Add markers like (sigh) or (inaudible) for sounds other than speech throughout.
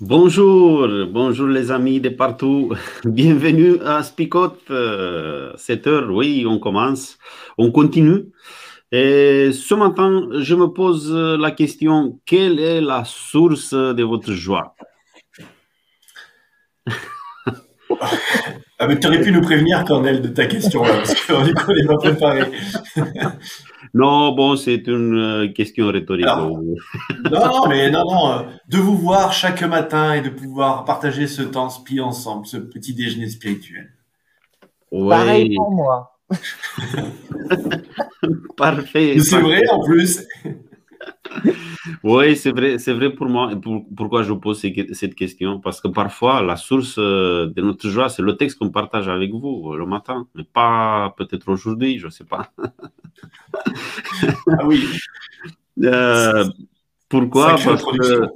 Bonjour, bonjour les amis de partout. (laughs) Bienvenue à Spicot. 7 heures, oui, on commence. On continue. Et ce matin, je me pose la question, quelle est la source de votre joie? Ah, mais tu aurais pu nous prévenir, Cornel, de ta question, là, parce qu'on n'est pas préparé. (laughs) non, bon, c'est une euh, question rhétorique. non, non, mais non, non, euh, de vous voir chaque matin et de pouvoir partager ce temps spi ensemble, ce petit déjeuner spirituel. Pareil pour moi. (laughs) Parfait. C'est vrai en plus. Oui, c'est vrai, c'est vrai pour moi. pourquoi je pose cette question? Parce que parfois, la source euh, de notre joie, c'est le texte qu'on partage avec vous le matin, mais pas peut-être aujourd'hui, je ne sais pas. ah oui. (laughs) Euh, pourquoi? Parce que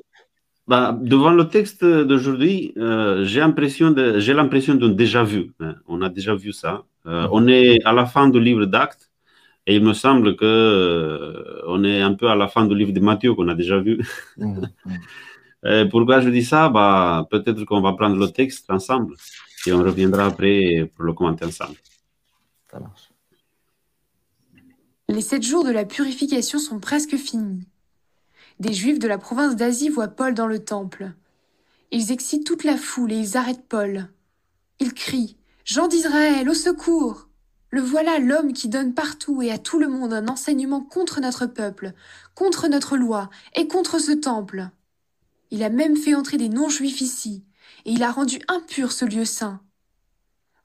bah, devant le texte d'aujourd'hui, euh, j'ai l'impression j'ai l'impression d'un déjà vu. Hein. On a déjà vu ça. On est à la fin du livre d'actes et il me semble que euh, on est un peu à la fin du livre de Matthieu qu'on a déjà vu. Mhm, mhm. (laughs) pourquoi je dis ça? Bah, Peut-être qu'on va prendre le texte ensemble et on reviendra après pour le commenter ensemble. Ça marche. Les sept jours de la purification sont presque finis. Des Juifs de la province d'Asie voient Paul dans le temple. Ils excitent toute la foule et ils arrêtent Paul. Ils crient Jean d'Israël, au secours le voilà l'homme qui donne partout et à tout le monde un enseignement contre notre peuple, contre notre loi et contre ce temple. Il a même fait entrer des non-juifs ici, et il a rendu impur ce lieu saint.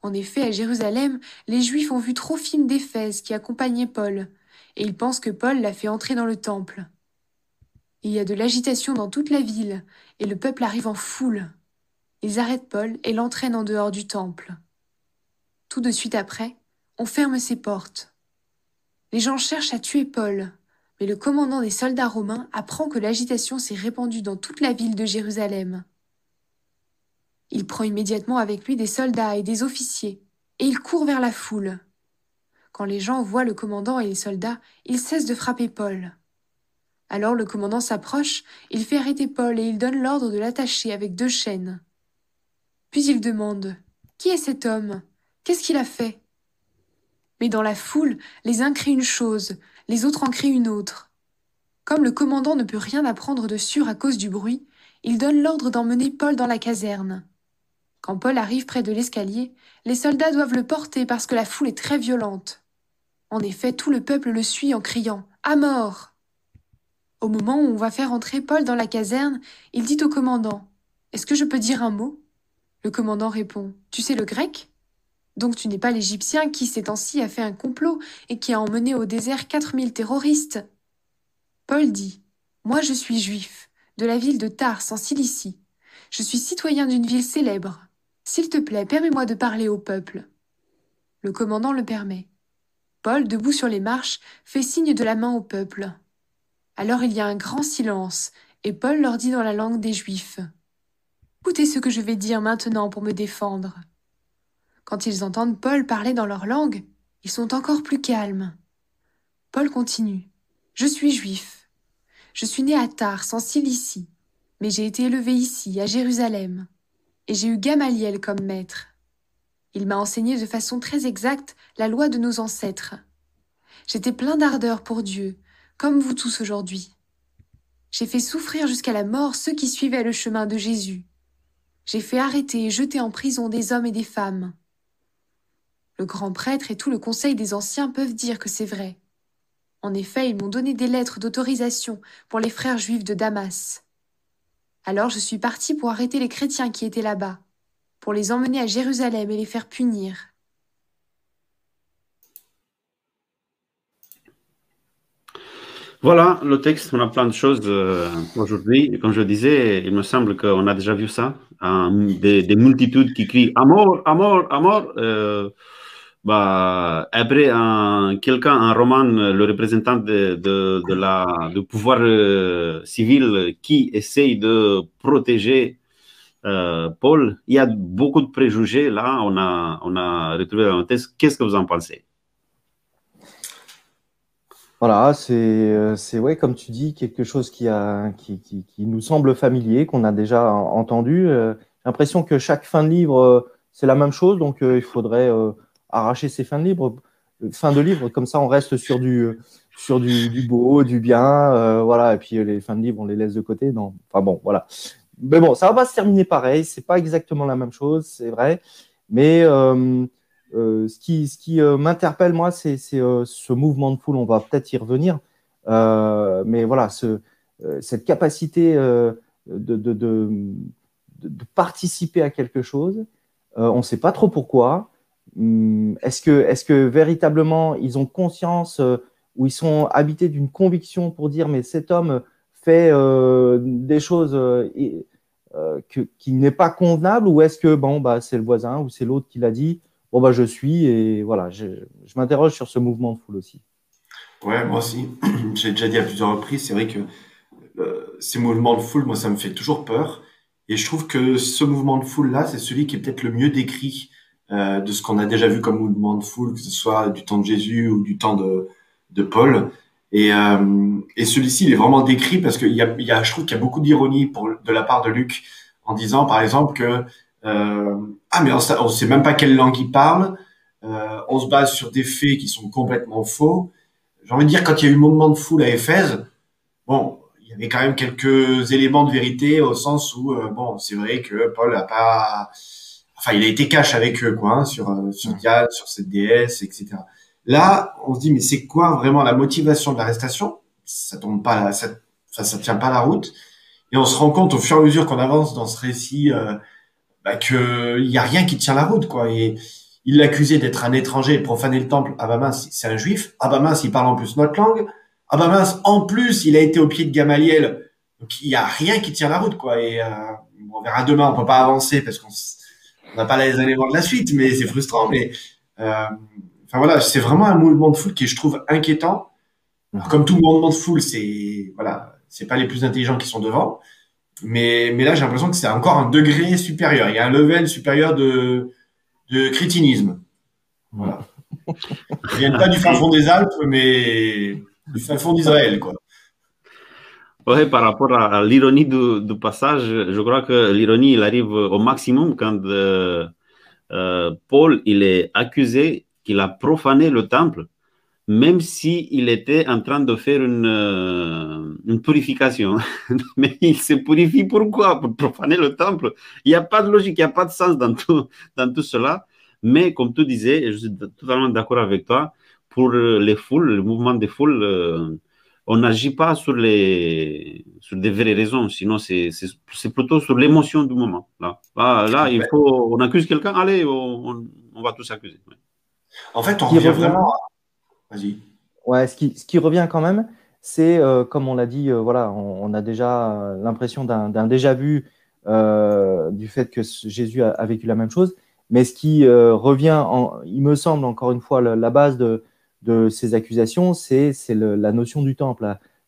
En effet, à Jérusalem, les Juifs ont vu trop Trophime d'Éphèse qui accompagnait Paul, et ils pensent que Paul l'a fait entrer dans le temple. Il y a de l'agitation dans toute la ville, et le peuple arrive en foule. Ils arrêtent Paul et l'entraînent en dehors du temple. Tout de suite après, on ferme ses portes. Les gens cherchent à tuer Paul, mais le commandant des soldats romains apprend que l'agitation s'est répandue dans toute la ville de Jérusalem. Il prend immédiatement avec lui des soldats et des officiers, et il court vers la foule. Quand les gens voient le commandant et les soldats, ils cessent de frapper Paul. Alors le commandant s'approche, il fait arrêter Paul et il donne l'ordre de l'attacher avec deux chaînes. Puis il demande Qui est cet homme? Qu'est-ce qu'il a fait? Mais dans la foule, les uns crient une chose, les autres en crient une autre. Comme le commandant ne peut rien apprendre de sûr à cause du bruit, il donne l'ordre d'emmener Paul dans la caserne. Quand Paul arrive près de l'escalier, les soldats doivent le porter parce que la foule est très violente. En effet, tout le peuple le suit en criant À mort Au moment où on va faire entrer Paul dans la caserne, il dit au commandant Est-ce que je peux dire un mot? Le commandant répond Tu sais le grec? Donc tu n'es pas l'Égyptien qui, ces temps-ci, a fait un complot et qui a emmené au désert quatre mille terroristes. Paul dit Moi je suis juif, de la ville de Tars en Cilicie. Je suis citoyen d'une ville célèbre. S'il te plaît, permets-moi de parler au peuple. Le commandant le permet. Paul, debout sur les marches, fait signe de la main au peuple. Alors il y a un grand silence, et Paul leur dit dans la langue des Juifs. Écoutez ce que je vais dire maintenant pour me défendre. Quand ils entendent Paul parler dans leur langue, ils sont encore plus calmes. Paul continue. Je suis juif. Je suis né à Tars, en Cilicie, mais j'ai été élevé ici, à Jérusalem, et j'ai eu Gamaliel comme maître. Il m'a enseigné de façon très exacte la loi de nos ancêtres. J'étais plein d'ardeur pour Dieu, comme vous tous aujourd'hui. J'ai fait souffrir jusqu'à la mort ceux qui suivaient le chemin de Jésus. J'ai fait arrêter et jeter en prison des hommes et des femmes. Le grand prêtre et tout le conseil des anciens peuvent dire que c'est vrai. En effet, ils m'ont donné des lettres d'autorisation pour les frères juifs de Damas. Alors je suis parti pour arrêter les chrétiens qui étaient là-bas, pour les emmener à Jérusalem et les faire punir. Voilà le texte, on a plein de choses euh, aujourd'hui. Comme je disais, il me semble qu'on a déjà vu ça, des, multitudes qui crient à mort, à mort, à mort. Euh, bah, après, un, quelqu'un, un roman, le représentant de, la, du pouvoir euh, civil qui essaye de protéger euh, Paul, il y a beaucoup de préjugés là, on a, on a retrouvé dans le. Qu'est-ce que vous en pensez? Voilà, c'est c'est ouais comme tu dis quelque chose qui a qui, qui, qui nous semble familier, qu'on a déjà entendu. J'ai l'impression que chaque fin de livre c'est la même chose, donc il faudrait arracher ces fins de livre, fin de livre comme ça on reste sur du sur du, du beau, du bien, voilà et puis les fins de livre on les laisse de côté. Non, enfin bon voilà. Mais bon, ça va pas se terminer pareil. C'est pas exactement la même chose, c'est vrai. Mais euh, euh, ce qui, ce qui euh, m'interpelle, moi, c'est ce mouvement de foule. On va peut-être y revenir. mais voilà, ce, cette capacité de, de, de, de, participer à quelque chose, on ne sait pas trop pourquoi. Hum, est-ce que, est que véritablement ils ont conscience ou ils sont habités d'une conviction pour dire mais cet homme fait des choses euh, qui n'est pas convenable ou est-ce que bon bah c'est le voisin ou c'est l'autre qui l'a dit bon bah je suis et voilà je, m'interroge sur ce mouvement de foule aussi. Ouais moi aussi. (clears throat) J'ai déjà dit à plusieurs reprises c'est vrai que euh, ces mouvements de foule moi ça me fait toujours peur. Et je trouve que ce mouvement de foule là c'est celui qui est peut-être le mieux décrit euh, de ce qu'on a déjà vu comme mouvement de foule que ce soit du temps de Jésus ou du temps de de Paul et, euh, et celui-ci, il est vraiment décrit parce qu'il y a, y a, je trouve qu'il y a beaucoup d'ironie de la part de Luc en disant, par exemple, que euh, ah mais on, on sait même pas quelle langue il parle, euh, on se base sur des faits qui sont complètement faux. J'ai envie de dire quand il y a eu le mouvement de foule à Éphèse, bon, il y avait quand même quelques éléments de vérité au sens où euh, bon, c'est vrai que Paul a pas, enfin, il a été cash avec eux quoi, hein, sur euh, sur Diane, sur cette déesse, etc. Là, on se dit, mais c'est quoi vraiment la motivation de l'arrestation? Ça tombe pas, ça, ça tient pas la route. Et on se rend compte au fur et à mesure qu'on avance dans ce récit euh, bah, qu'il y a rien qui tient la route, quoi. Et il l'accusait d'être un étranger et de profaner le temple. Ah bah mince, c'est un juif. Ah bah mince, il parle en plus notre langue. Ah bah mince, en plus, il a été au pied de Gamaliel. Donc il y a rien qui tient la route, quoi. Et euh, on verra demain. On peut pas avancer parce qu'on n'a pas les éléments de la suite, mais c'est frustrant. Mais euh, Enfin voilà, c'est vraiment un mouvement de foule qui je trouve inquiétant. comme tout mouvement de foule, c'est voilà, c'est pas les plus intelligents qui sont devant, mais mais là j'ai l'impression que c'est encore un degré supérieur. Il y a un level supérieur de de crétinisme. Voilà. (laughs) Ils viennent pas du fin fond des Alpes, mais du fin fond d'Israël, quoi. Oui, par rapport à l'ironie du, passage, je crois que l'ironie, il arrive au maximum quand euh, euh, Paul il est accusé qu'il a profané le temple, même s'il il était en train de faire une, euh, purification. (laughs) Mais il se purifie pourquoi? Pour profaner le temple. Il n'y a pas de logique, il n'y a pas de sens dans tout, dans tout cela. Mais comme tu disais, je suis totalement d'accord avec toi, pour les foules, le mouvement des foules, on n'agit pas sur, les, sur des vraies raisons, sinon c'est plutôt sur l'émotion du moment. Là, là, il faut, on accuse quelqu'un, allez, on, on, va tous accuser. En fait, on revient vraiment. Vas-y. Ouais, ce qui, ce qui revient quand même, c'est euh, comme on l'a dit, euh, voilà, on, a déjà euh, l'impression d'un déjà vu du fait que Jésus a, vécu la même chose. Mais ce qui revient, en, il me semble encore une fois, la, base de, de, ces accusations, c'est la notion du temple,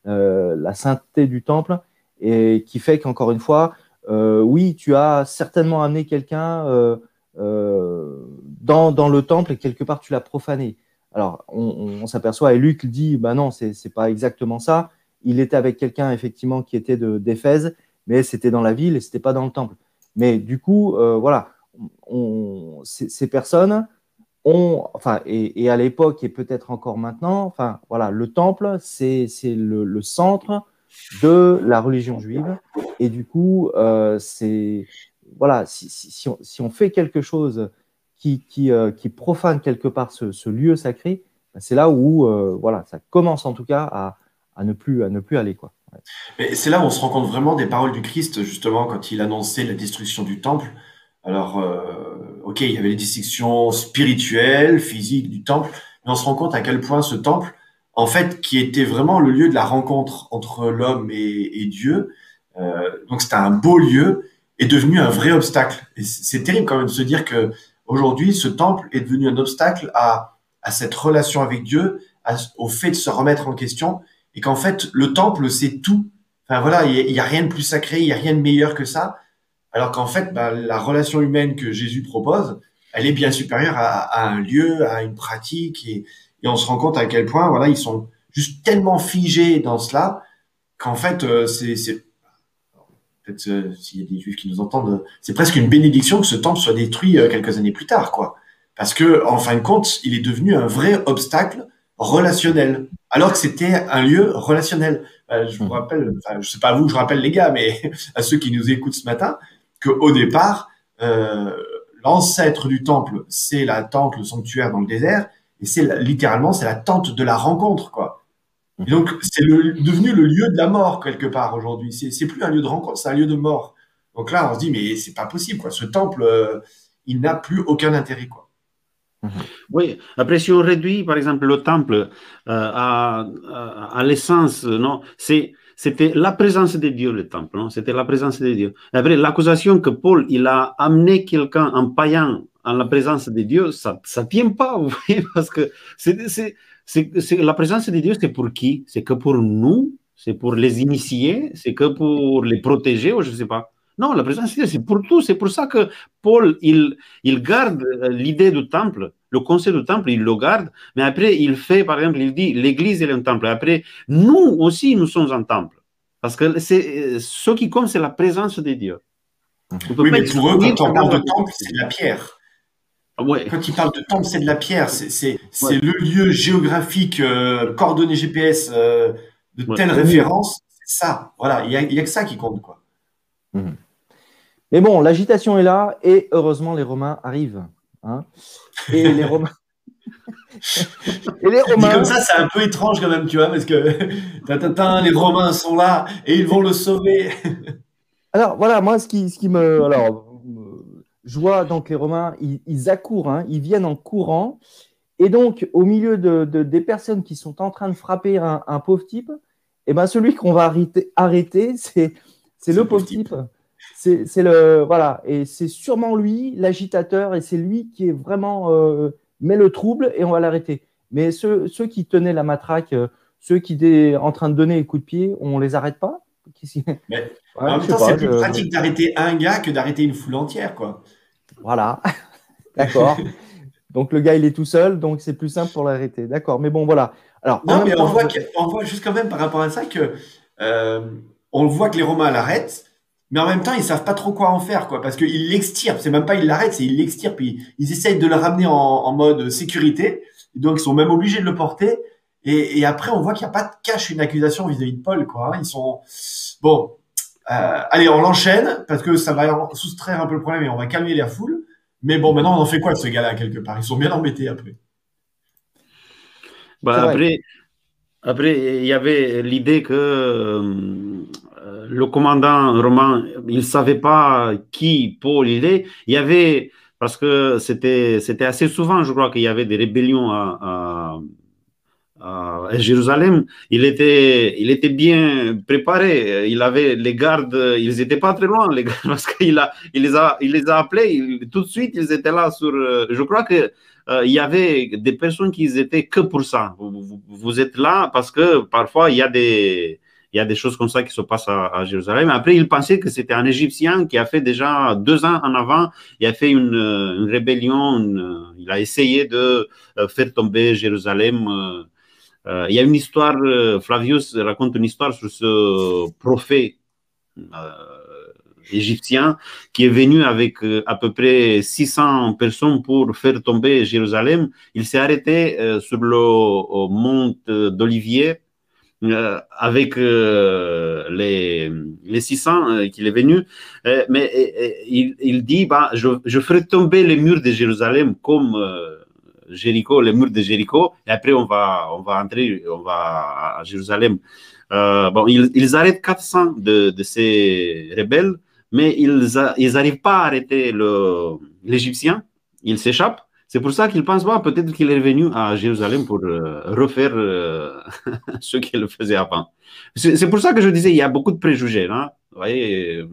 la, la, sainteté du temple, et qui fait qu'encore une fois, oui, tu as certainement amené quelqu'un euh, dans, dans, le temple et quelque part tu l'as profané. Alors on, s'aperçoit et Luc dit bah non c'est pas exactement ça. Il était avec quelqu'un effectivement qui était d'Éphèse, mais c'était dans la ville et c'était pas dans le temple. Mais du coup euh, voilà, ces, personnes enfin et, à l'époque et peut-être encore maintenant, enfin voilà le temple c'est le, le centre de la religion juive et du coup euh, c'est voilà, si, on, fait quelque chose qui, euh, profane quelque part ce, lieu sacré, ben, c'est là où euh, voilà, ça commence en tout cas à, ne, plus, à ne plus aller. Quoi. c'est là où on se rend compte vraiment des paroles du Christ, justement, quand il annonçait la destruction du temple. Alors, euh, ok, il y avait les distinctions spirituelles, physiques du temple, mais on se rend compte à quel point ce temple, en fait, qui était vraiment le lieu de la rencontre entre l'homme et, Dieu, donc c'était un beau lieu, est devenu un vrai obstacle. Et c'est terrible quand même de se dire que aujourd'hui, ce temple est devenu un obstacle à, à cette relation avec Dieu, au fait de se remettre en question, et qu'en fait, le temple, c'est tout. Enfin voilà, il n'y a, rien de plus sacré, il n'y a rien de meilleur que ça. Alors qu'en fait, bah, la relation humaine que Jésus propose, elle est bien supérieure à, à un lieu, à une pratique, et, et, on se rend compte à quel point, voilà, ils sont juste tellement figé dans cela qu'en fait, euh, c'est, c'est peut-être euh, s'il y a des juifs qui nous entendent, c'est presque une bénédiction que ce temple soit détruit quelques années plus tard, quoi. Parce que, en fin de compte, il est devenu un vrai obstacle relationnel, alors que c'était un lieu relationnel. je vous mmh. rappelle, enfin, je sais pas à vous, je rappelle les gars, mais (laughs) à ceux qui nous écoutent ce matin, que au départ, euh, l'ancêtre du temple, c'est la tente, le sanctuaire dans le désert, et c'est littéralement c'est la tente de la rencontre, quoi. Donc c'est devenu le lieu de la mort quelque part aujourd'hui. C'est plus un lieu de rencontre, c'est un lieu de mort. Donc là, on se dit mais c'est pas possible, quoi. Ce temple, euh, il n'a plus aucun intérêt, quoi. Mhm. Oui, après si on réduit par exemple le temple euh, à, à, l'essence, non, c'est c'était la présence de Dieu le temple, non, c'était la présence de Dieu. Après l'accusation que Paul il a amené quelqu'un en païen en la présence de Dieu, ça ça tient pas, (laughs) vous parce que c'est c'est la présence de Dieu, c'est pour qui? C'est que pour nous, c'est pour les initier, c'est que pour les protéger ou je sais pas? Non, la présence de Dieu, c'est pour tout. C'est pour ça que Paul, il, il garde euh, l'idée du temple, le concept du temple, il le garde, mais après, il fait, par exemple, il dit, l'Église est un temple. Après, nous aussi, nous sommes un temple. Parce que c'est, euh, ce qui compte, c'est la présence de Dieu. Oui, mais pour eux, quand on parle de temple, c'est de la pierre. Quand ils parlent de temple, c'est de la pierre. C'est le lieu géographique, euh, coordonné GPS de telle référence. C'est ça. Voilà, il n'y a, a, que ça qui compte. Quoi. Mhm. Mais bon, l'agitation est là et heureusement les Romains arrivent. Hein. et les Romains. et les (laughs) Romains. comme ça, c'est un peu étrange quand même, tu vois, parce que (laughs) les Romains sont là et ils vont le sauver. (laughs) Alors voilà, moi, ce qui, ce qui me. Alors, je vois donc les Romains, ils, accourent, hein, ils viennent en courant. Et donc, au milieu de, des personnes qui sont en train de frapper un, pauvre type, et eh ben celui qu'on va arrêter, arrêter c'est c'est le pauvre type. C'est le voilà et c'est sûrement lui l'agitateur et c'est lui qui est vraiment euh, met le trouble et on va l'arrêter. Mais ceux, ceux, qui tenaient la matraque, euh, ceux qui étaient en train de donner les coups de pied, on les arrête pas? Mais, En même temps, c'est plus pratique d'arrêter un gars que d'arrêter une foule entière, quoi. Voilà, (laughs) d'accord. donc le gars il est tout seul, donc c'est plus simple pour l'arrêter, d'accord. Mais bon voilà. Alors non, mais on, voit on voit juste quand même par rapport à ça que euh, on voit que les Romains l'arrêtent, mais en même temps, ils savent pas trop quoi en faire, quoi, parce qu'ils l'extirpent. C'est même pas ils l'arrêtent, c'est ils l'extirpent. Ils, ils essayent de le ramener en, mode sécurité, donc ils sont même obligés de le porter. Et, après, on voit qu'il n'y a pas de cache une accusation vis-à-vis de Paul, quoi. Ils sont bon. Euh, allez, on l'enchaîne parce que ça va soustraire un peu le problème et on va calmer la foule. Mais bon, maintenant, on en fait quoi de ce gars-là quelque part? Ils sont bien embêtés après. Bah, après, après, il y avait l'idée que euh, le commandant romain, il ne savait pas qui Paul il est. Il y avait, parce que c'était, assez souvent, je crois, qu'il y avait des rébellions à, Jérusalem. Il était, il était bien préparé. Il avait les gardes, ils n'étaient pas très loin, les gardes, (laughs) parce qu'il a, il les a, les a appelés. tout de suite, ils étaient là sur. Euh, je crois que euh, il y avait des personnes qui étaient que pour ça. Vous, êtes là parce que parfois il y a des il y a des choses comme ça qui se passent à, Jérusalem. Après, il pensait que c'était un Égyptien qui a fait déjà deux ans en avant, il a fait une, une rébellion, il a essayé de euh, faire tomber Jérusalem. Euh, il y a une histoire, Flavius raconte une histoire sur ce prophète égyptien qui est venu avec euh, à peu près 600 personnes pour faire tomber Jérusalem. Il s'est arrêté euh, sur le mont d'Olivier euh, avec les, les 600 qu'il est venu. mais il, il, dit, bah, je, je, ferai tomber les murs de Jérusalem comme Jéricho, les murs de Jéricho, et après on va, on va entrer, on va à Jérusalem. bon, ils, ils, arrêtent 400 de, de ces rebelles mais ils n'arrivent pas à arrêter l'Égyptien, il s'échappe. C'est pour ça qu'ils pensent, pas peut-être qu'il est revenu à Jérusalem pour euh, refaire euh, (laughs) ce qu'il faisait avant. C'est pour ça que je disais, il y a beaucoup de préjugés. Hein. Vous voyez,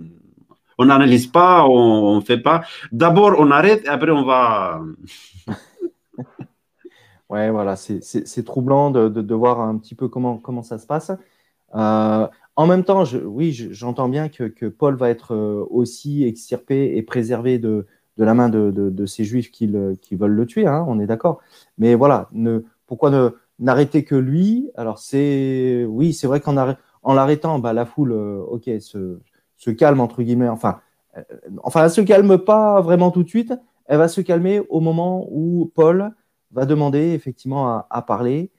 on n'analyse pas, on ne fait pas. D'abord, on arrête, et après, on va. (laughs) ouais, voilà, c'est troublant de, voir un petit peu comment, ça se passe. Euh, en même temps, oui, j'entends bien que, Paul va être euh, aussi extirpé et préservé de, la main de, ces juifs qui, veulent le tuer, hein, on est d'accord. Mais voilà, pourquoi ne, n'arrêter que lui? Alors c'est, oui, c'est vrai qu'en en l'arrêtant, bah, la foule, euh, ok, se, se, calme entre guillemets. Enfin, euh, enfin, elle se calme pas vraiment tout de suite. Elle va se calmer au moment où Paul va demander effectivement à, à parler.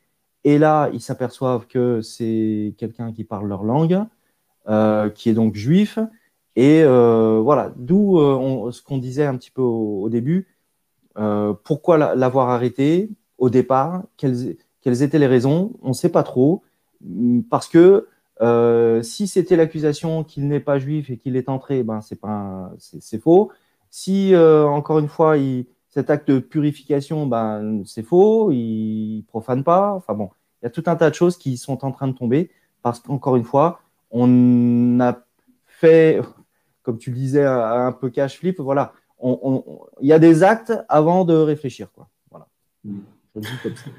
Et là, ils s'aperçoivent que c'est quelqu'un qui parle leur langue, euh, qui est donc juif. Et euh, voilà, d'où euh, ce qu'on disait un petit peu au, début. pourquoi l'avoir arrêté au départ quelles, quelles étaient les raisons On ne sait pas trop, parce que euh, si c'était l'accusation qu'il n'est pas juif et qu'il est entré, ben c'est pas, c'est faux. Si euh, encore une fois, cet acte de purification, ben c'est faux, il profane pas. Enfin bon, il y a tout un tas de choses qui sont en train de tomber parce qu'encore une fois, on a fait, comme tu le disais, un peu cash flip. Voilà, il on, y a des actes avant de réfléchir, quoi. Voilà. Mm. Je le dis comme ça.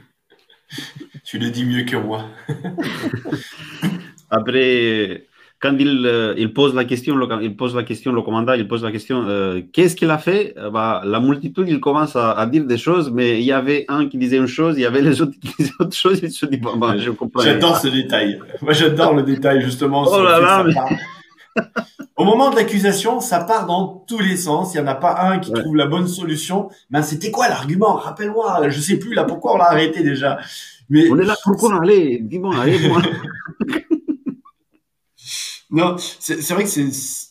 (laughs) tu le dis mieux que moi. (laughs) Après, quand il, euh, il, pose la question, le, il pose la question, le commandant, il pose la question, euh, qu'est-ce qu'il a fait? Euh, bah, La multitude, il commence à, à, dire des choses, mais il y avait un qui disait une chose, il y avait les autres qui (laughs) disaient autre chose, il se dit, bon, bah, je comprends. J'adore ce détail. Moi, j'adore le détail, justement. Oh là là, Au moment de l'accusation, ça part dans tous les sens. Il n'y en a pas un qui trouve la bonne solution. Mais c'était quoi l'argument? Rappelle-moi. Je sais plus là pourquoi on l'a arrêté déjà? Mais on est là pourquoi Allez, dis-moi. (laughs) Non, c'est vrai que c'est,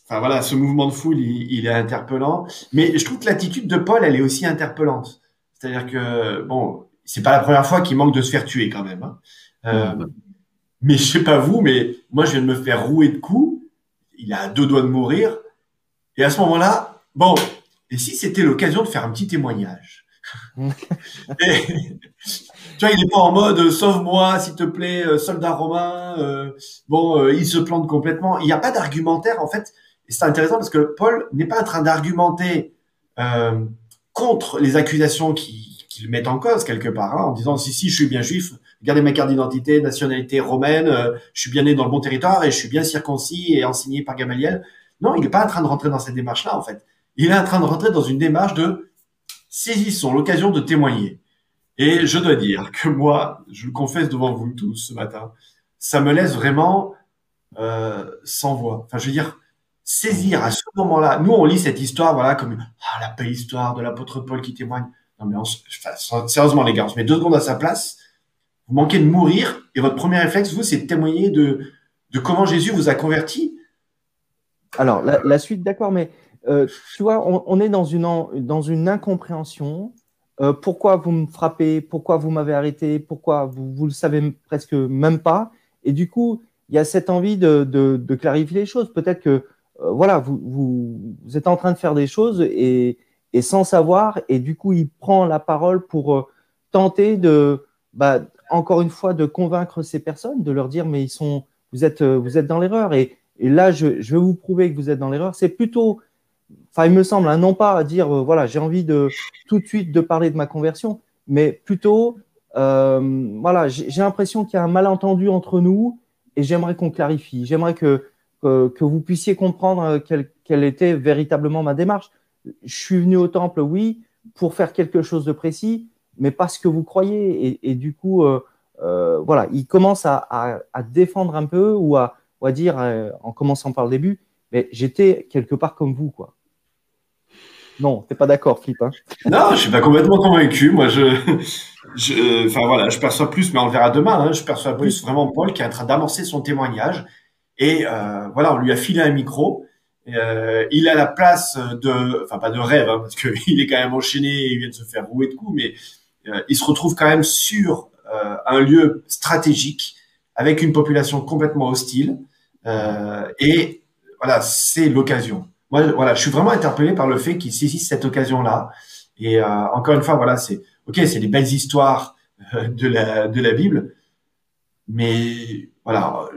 enfin voilà, ce mouvement de foule, il, est interpellant. Mais je trouve que l'attitude de Paul, elle est aussi interpellante. C'est-à-dire que bon, c'est pas la première fois qu'il manque de se faire tuer quand même. Hein. Euh, mais je sais pas vous, mais moi je viens de me faire rouer de coups. Il a deux doigts de mourir. Et à ce moment-là, bon, et si c'était l'occasion de faire un petit témoignage (laughs) tu vois, il n'est pas en mode euh, sauve-moi, s'il te plaît, euh, soldat romain. Euh, bon, il se plante complètement. Il n'y a pas d'argumentaire en fait. Et c'est intéressant parce que Paul n'est pas en train d'argumenter contre les accusations qui, qui, le mettent en cause quelque part, hein, en disant si si, je suis bien juif. Regardez ma carte d'identité, nationalité romaine. je suis bien né dans le bon territoire et je suis bien circoncis et enseigné par Gamaliel. Non, il n'est pas en train de rentrer dans cette démarche-là en fait. Il est en train de rentrer dans une démarche de saisissons l'occasion de témoigner. Et je dois dire que moi, je le confesse devant vous tous ce matin, ça me laisse vraiment euh, sans voix. Enfin, je veux dire, saisir à ce moment-là. Nous, on lit cette histoire, voilà, comme ah, la belle histoire de l'apôtre Paul qui témoigne. Non, mais sérieusement, les gars, on se met deux secondes à sa place. Vous manquez de mourir et votre premier réflexe, vous, c'est de témoigner de, de comment Jésus vous a converti. Alors, la, suite, d'accord, mais euh, tu vois, on, est dans une, dans une incompréhension. Euh, pourquoi vous me frappez? Pourquoi vous m'avez arrêté? Pourquoi vous, vous le savez presque même pas? Et du coup, il y a cette envie de, de, clarifier les choses. Peut-être que euh, voilà, vous, vous, êtes en train de faire des choses et, et, sans savoir, et du coup, il prend la parole pour tenter de, bah, encore une fois, de convaincre ces personnes, de leur dire mais ils sont, vous êtes, vous êtes dans l'erreur. Et, et, là, je, je vais vous prouver que vous êtes dans l'erreur. C'est plutôt enfin, il me semble, non pas à dire, euh, voilà, j'ai envie de tout de suite de parler de ma conversion, mais plutôt, euh, voilà, j'ai l'impression qu'il y a un malentendu entre nous et j'aimerais qu'on clarifie. J'aimerais que, que, vous puissiez comprendre euh, quelle, quelle, était véritablement ma démarche. Je suis venu au temple, oui, pour faire quelque chose de précis, mais pas ce que vous croyez. Et, et du coup, euh, voilà, il commence à, à, à, défendre un peu ou à, ou à dire, en commençant par le début, mais j'étais quelque part comme vous, quoi. Non, t'es pas d'accord, Flip. Hein non, je suis pas complètement convaincu. Moi, je, je, enfin voilà, je perçois plus, mais on le verra demain. Hein, je perçois plus vraiment Paul qui est en train d'amorcer son témoignage. Et euh, voilà, on lui a filé un micro. Euh, il a la place de, enfin pas de rêve, hein, parce qu'il est quand même enchaîné, il vient de se faire rouer de coups, mais euh, il se retrouve quand même sur euh, un lieu stratégique avec une population complètement hostile. Euh, et voilà, c'est l'occasion moi, voilà, je suis vraiment interpellé par le fait qu'il saisisse cette occasion-là. Et euh, encore une fois, voilà, c'est ok, c'est des belles histoires euh, de la de la Bible, mais voilà,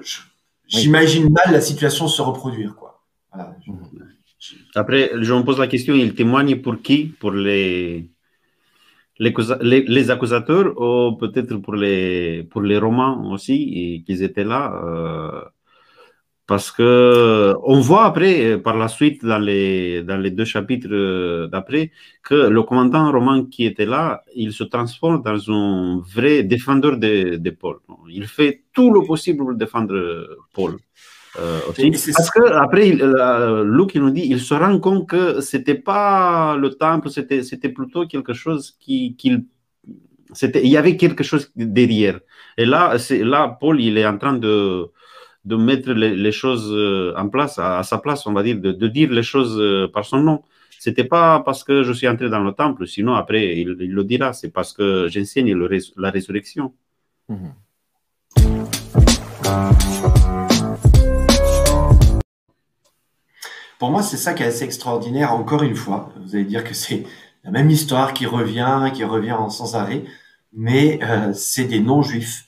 j'imagine mal la situation se reproduire, quoi. Voilà, Après, je me pose la question, il témoigne pour qui? Pour les les, accusateurs ou peut-être pour les, pour Romains aussi, qu'ils étaient là euh, Parce que on voit après, par la suite, dans les, deux chapitres d'après, que le commandant romain qui était là, il se transforme dans un vrai défendeur de, de Paul. Il fait tout le possible pour défendre Paul. Euh, Parce que après, euh, Luc il nous dit, il se rend compte que c'était pas le temple, c'était c'était plutôt quelque chose qui qu'il c'était il y avait quelque chose derrière. Et là, c'est là Paul il est en train de de mettre les, les choses euh, en place à, sa place, on va dire, de, de dire les choses euh, par son nom. C'était pas parce que je suis entré dans le temple, sinon après il, il le dira, c'est parce que j'enseigne la résurrection. Mm Pour moi, c'est ça qui est assez extraordinaire, encore une fois. Vous allez dire que c'est la même histoire qui revient, qui revient sans arrêt, mais euh, c'est des non-juifs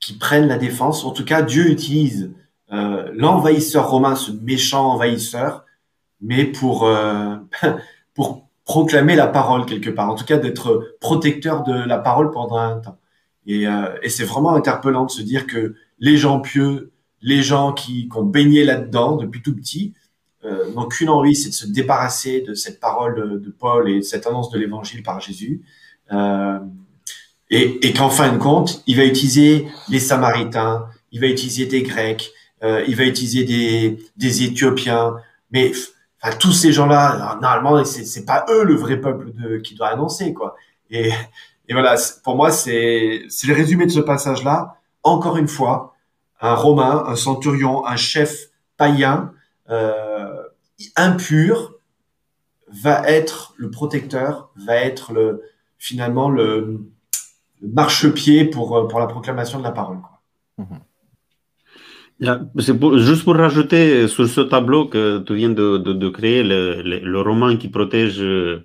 qui prennent la défense. En tout cas, Dieu utilise euh, l'envahisseur romain, ce méchant envahisseur, mais pour, euh, (laughs) pour proclamer la parole quelque part. En tout cas, d'être protecteur de la parole pendant un temps. Et, c'est vraiment interpellant de se dire que les gens pieux, les gens qui, qui ont baigné là-dedans depuis tout petit, euh, n'ont qu'une envie, c'est de se débarrasser de cette parole de, Paul et de cette annonce de l'évangile par Jésus. Euh, et, qu'en fin de compte, il va utiliser les Samaritains, il va utiliser des Grecs, euh, il va utiliser des, Éthiopiens, mais tous ces gens-là, normalement, c'est, c'est pas eux le vrai peuple qui doit annoncer, quoi. Et, et voilà, pour moi, c'est, c'est le résumé de ce passage-là. Encore une fois, un Romain, un centurion, un chef païen, euh, impur va être le protecteur, va être le, finalement le, marchepied pour, pour la proclamation de la parole. Quoi. C'est pour, juste pour rajouter sur ce tableau que tu viens de, de, créer, le, le, roman qui protège, euh,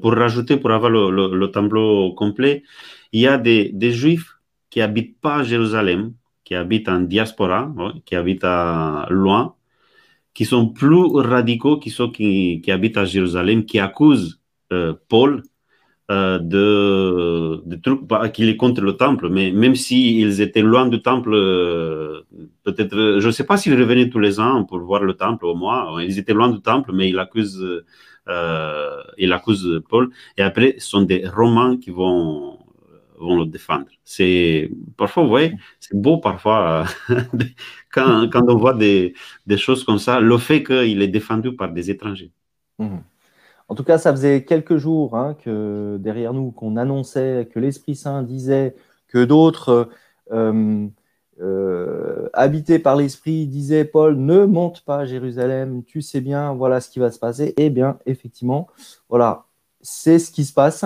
pour rajouter, pour avoir le, le, tableau complet, il y a des, juifs qui habitent pas à Jérusalem, qui habitent en diaspora, qui habitent loin, qui sont plus radicaux qui, sont, qui, qui habitent à Jérusalem, qui accusent euh, Paul euh, de, de trucs bah, qu'il est contre le temple, mais même s'ils étaient loin du temple, euh, peut-être, je ne sais pas s'ils revenaient tous les ans pour voir le temple au moins, ils étaient loin du temple, mais ils accusent, euh, ils accusent Paul, et après, ce sont des Romains qui vont vont le défendre. C'est parfois, vous voyez, c'est beau parfois (laughs) quand, quand, on voit des, des, choses comme ça, le fait qu'il est défendu par des étrangers. Mmh. En tout cas, ça faisait quelques jours hein, que derrière nous, qu'on annonçait que l'Esprit Saint disait que d'autres euh, euh, habités par l'Esprit disaient Paul, ne monte pas à Jérusalem, tu sais bien, voilà ce qui va se passer. Eh bien, effectivement, voilà, c'est ce qui se passe.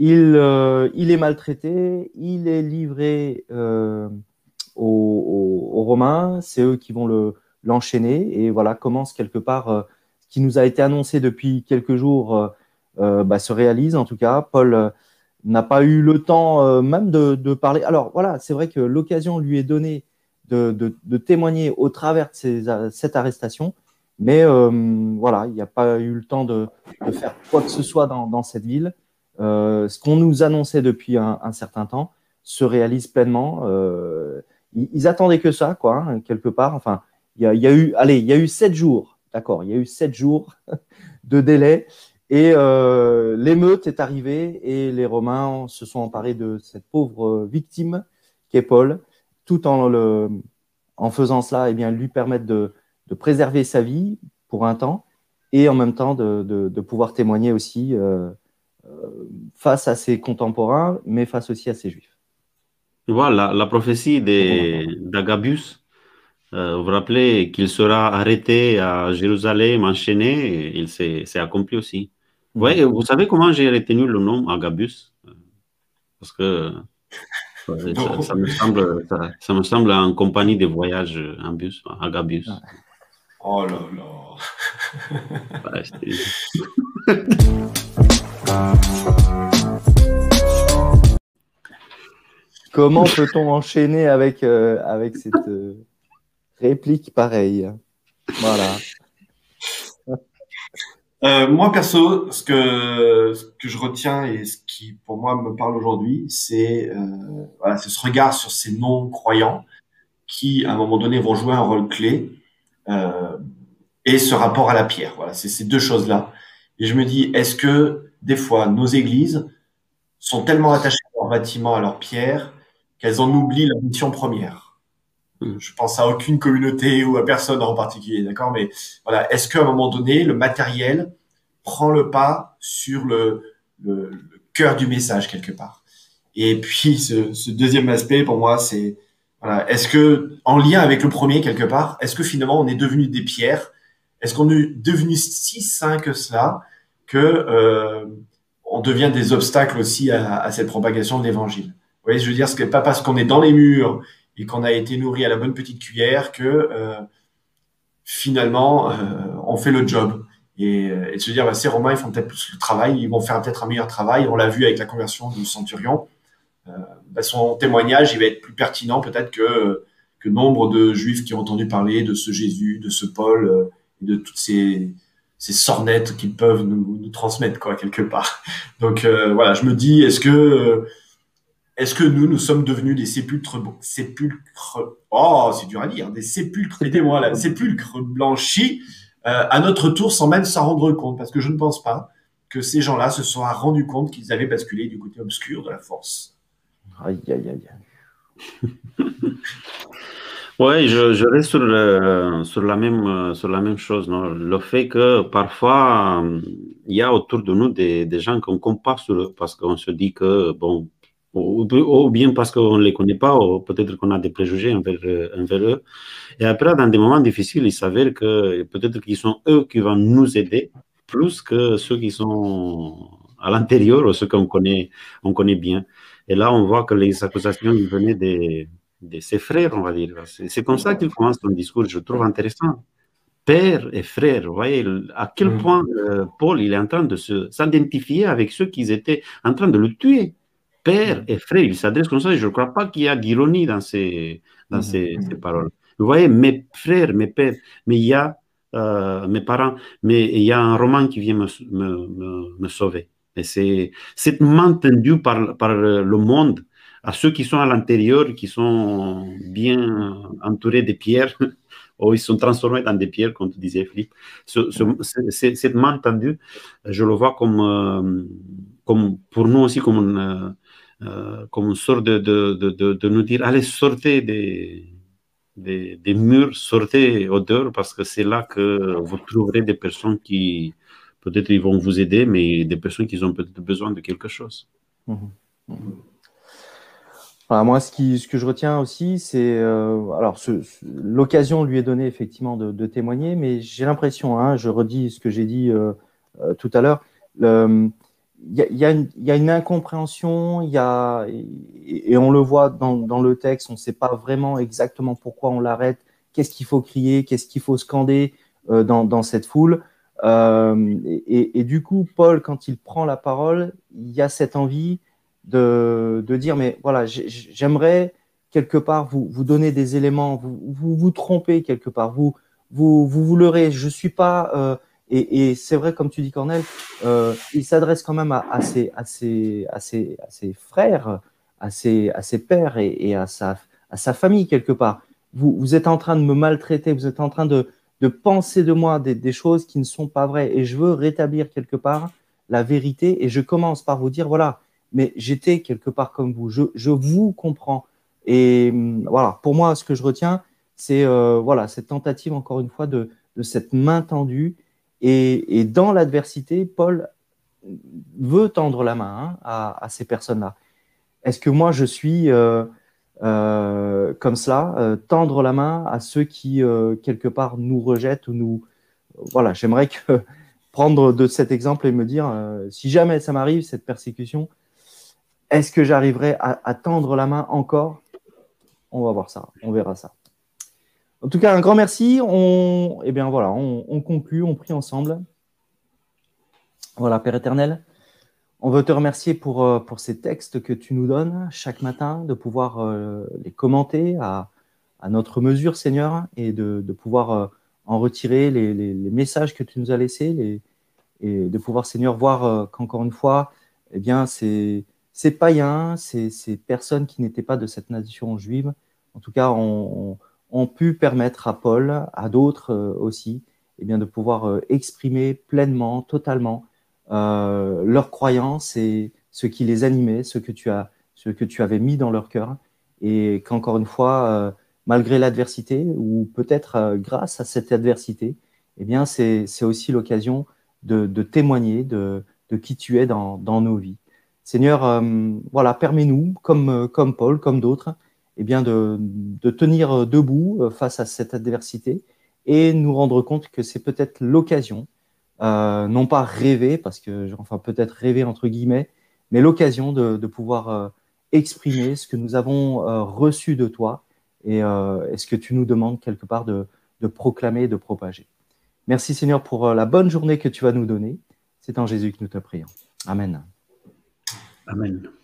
Il, euh, il, est maltraité, il est livré euh, aux, Romains, c'est eux qui vont le, l'enchaîner, et voilà, commence quelque part euh, ce qui nous a été annoncé depuis quelques jours bah, se réalise en tout cas. Paul n'a pas eu le temps même de, parler. Alors voilà, c'est vrai que l'occasion lui est donnée de, témoigner au travers de cette arrestation, mais voilà, il n'y a pas eu le temps de, faire quoi que ce soit dans cette ville. Euh, ce qu'on nous annonçait depuis un, certain temps se réalise pleinement. Euh, ils, attendaient que ça, quoi, hein, quelque part. Enfin, il y a, eu, allez, il y a eu sept jours, d'accord, il y a eu sept jours (laughs) de délai. Et euh, l'émeute est arrivée et les Romains se sont emparés de cette pauvre victime qu'est Paul, tout en, en faisant cela, eh bien, lui permettre de, préserver sa vie pour un temps et en même temps de, pouvoir témoigner aussi face à ses contemporains, mais face aussi à ses juifs. Voilà, la prophétie d'Agabius, euh, vous vous rappelez qu'il sera arrêté à Jérusalem, enchaîné, il s'est accompli aussi. Mmh. Ouais, vous savez comment j'ai retenu le nom Agabius? Parce que (laughs) ça, ça, me semble, ça, ça, me semble en compagnie des voyages en bus, Agabius. Oh là là ouais, (laughs) Comment peut-on enchaîner avec, euh, avec cette euh, réplique pareille? Voilà. (laughs) Euh, moi, perso, ce que, que je retiens et ce qui, pour moi, me parle aujourd'hui, c'est voilà, ce regard sur ces non-croyants qui, à un moment donné, vont jouer un rôle clé et ce rapport à la pierre. Voilà, c'est ces deux choses-là. Et je me dis, est-ce que des fois nos églises sont tellement attachées à leur bâtiment, à leur pierre, qu'elles en oublient la mission première. Hmm. Je pense à aucune communauté ou à personne en particulier, d'accord? Mais voilà, est-ce qu'à un moment donné, le matériel prend le pas sur le, le, cœur du message quelque part? Et puis ce, ce deuxième aspect pour moi, c'est voilà, est-ce que en lien avec le premier quelque part, est-ce que finalement on est devenu des pierres? Est-ce qu'on est devenu si sain que cela? Que euh, on devient des obstacles aussi à, cette propagation de l'évangile. Vous voyez, je veux dire, ce n'est pas parce qu'on est dans les murs et qu'on a été nourri à la bonne petite cuillère que euh, finalement euh, on fait le job. Et, de se dire, bah, ces Romains, ils font peut-être plus le travail, ils vont faire peut-être un meilleur travail. On l'a vu avec la conversion du centurion. Bah, son témoignage, il va être plus pertinent peut-être que, que nombre de Juifs qui ont entendu parler de ce Jésus, de ce Paul, et de toutes ces, ces sornettes qu'ils peuvent nous, nous, transmettre quoi quelque part. (laughs) Donc euh, voilà, je me dis est-ce que euh, est-ce que nous nous sommes devenus des sépulcres sépulcres oh c'est dur à dire des sépulcres aidez-moi là sépulcres blanchis euh, à notre tour sans même s'en rendre compte parce que je ne pense pas que ces gens-là se soient rendus compte qu'ils avaient basculé du côté obscur de la force. Aïe aïe aïe. (laughs) Oui, je, je, reste sur, le, sur, la même, sur la même chose. Non? Le fait que parfois, il y a autour de nous des, des gens qu'on compare sur parce qu'on se dit que, bon, ou, ou bien parce qu'on ne les connaît pas, ou peut-être qu'on a des préjugés envers, envers eux. Et après, dans des moments difficiles, il s'avère que peut-être qu'ils sont eux qui vont nous aider plus que ceux qui sont à l'intérieur ou ceux qu'on connaît, on connaît bien. Et là, on voit que les accusations venaient des de ses frères, on va dire. C'est comme ça qu'il commence son discours, je trouve intéressant. Père et frère, vous voyez à quel mm. point euh, Paul il est en train de s'identifier avec ceux qui étaient en train de le tuer. Père et frère, il s'adresse comme ça, et je ne crois pas qu'il y a d'ironie dans, ces, dans ces, ces, paroles. Vous voyez, mes frères, mes pères, mais il y a euh, mes parents, mais il y a un roman qui vient me, me, me, me sauver. Et c'est cette main tendue par, par le monde à ceux qui sont à l'intérieur, qui sont bien entourés de pierres, (laughs) ou ils sont transformés dans des pierres, comme tu disais, Philippe. Ce, ce, cette main tendue, je le vois comme, euh, comme pour nous aussi, comme une, euh, comme une sorte de, de, de, de, nous dire, allez, sortez des, des, des murs, sortez au dehors, parce que c'est là que vous trouverez des personnes qui, peut-être, ils vont vous aider, mais des personnes qui ont peut-être besoin de quelque chose. Mmh. Mmh moi, ce, que je retiens aussi, c'est euh, alors l'occasion lui est donnée effectivement de, témoigner, mais j'ai l'impression, hein, je redis ce que j'ai dit euh, euh, tout à l'heure, il y, a, une incompréhension, y a et, on le voit dans, le texte, on ne sait pas vraiment exactement pourquoi on l'arrête, qu'est-ce qu'il faut crier, qu'est-ce qu'il faut scander dans, cette foule. Et, du coup, Paul, quand il prend la parole, il y a cette envie de, de dire, mais voilà, j'aimerais quelque part vous, vous donner des éléments, vous vous, vous trompez quelque part, vous vous, vous, vous leurrez, je suis pas... Euh, et, et c'est vrai, comme tu dis, Cornel, euh, il s'adresse quand même à, ses, à, ses, à, ses, à ses frères, à ses, à ses pères et, et à, sa, à sa famille quelque part. Vous, vous êtes en train de me maltraiter, vous êtes en train de, de penser de moi des choses qui ne sont pas vraies et je veux rétablir quelque part la vérité et je commence par vous dire, voilà, mais j'étais quelque part comme vous. Je, vous comprends. Et hum, voilà, pour moi, ce que je retiens, c'est euh, voilà cette tentative, encore une fois, de, cette main tendue. Et, dans l'adversité, Paul veut tendre la main hein, à, ces personnes-là. Est-ce que moi, je suis euh, euh, comme cela, tendre la main à ceux qui, quelque part, nous rejettent ou nous... Voilà, j'aimerais (laughs) prendre de cet exemple et me dire, si jamais ça m'arrive, cette persécution, est-ce que j'arriverai à, tendre la main encore? On va voir ça, on verra ça. En tout cas, un grand merci. On, eh bien voilà, on, conclut, on prie ensemble. Voilà, Père éternel, on veut te remercier pour, euh, ces textes que tu nous donnes chaque matin, de pouvoir euh, les commenter à, notre mesure, Seigneur, et de, pouvoir euh, en retirer les, messages que tu nous as laissés, et de pouvoir, Seigneur, voir qu'encore une fois, eh bien, c'est ces païens, ces, personnes qui n'étaient pas de cette nation juive, en tout cas, ont, pu permettre à Paul, à d'autres aussi, eh bien, de pouvoir exprimer pleinement, totalement leurs croyances et ce qui les animait, ce que tu as, ce que tu avais mis dans leur cœur, et qu'encore une fois, malgré l'adversité, ou peut-être grâce à cette adversité, eh bien, c'est aussi l'occasion de, témoigner de, qui tu es dans, nos vies. Seigneur, euh, voilà, permets-nous, comme, euh, comme Paul, comme d'autres, eh bien, de, tenir debout euh, face à cette adversité et nous rendre compte que c'est peut-être l'occasion, non pas rêver, parce que, enfin, peut-être rêver entre guillemets, mais l'occasion de, pouvoir exprimer ce que nous avons reçu de toi et, ce que tu nous demandes quelque part de, de proclamer, de propager. Merci Seigneur pour la bonne journée que tu vas nous donner. C'est en Jésus que nous te prions. Amen. Amen.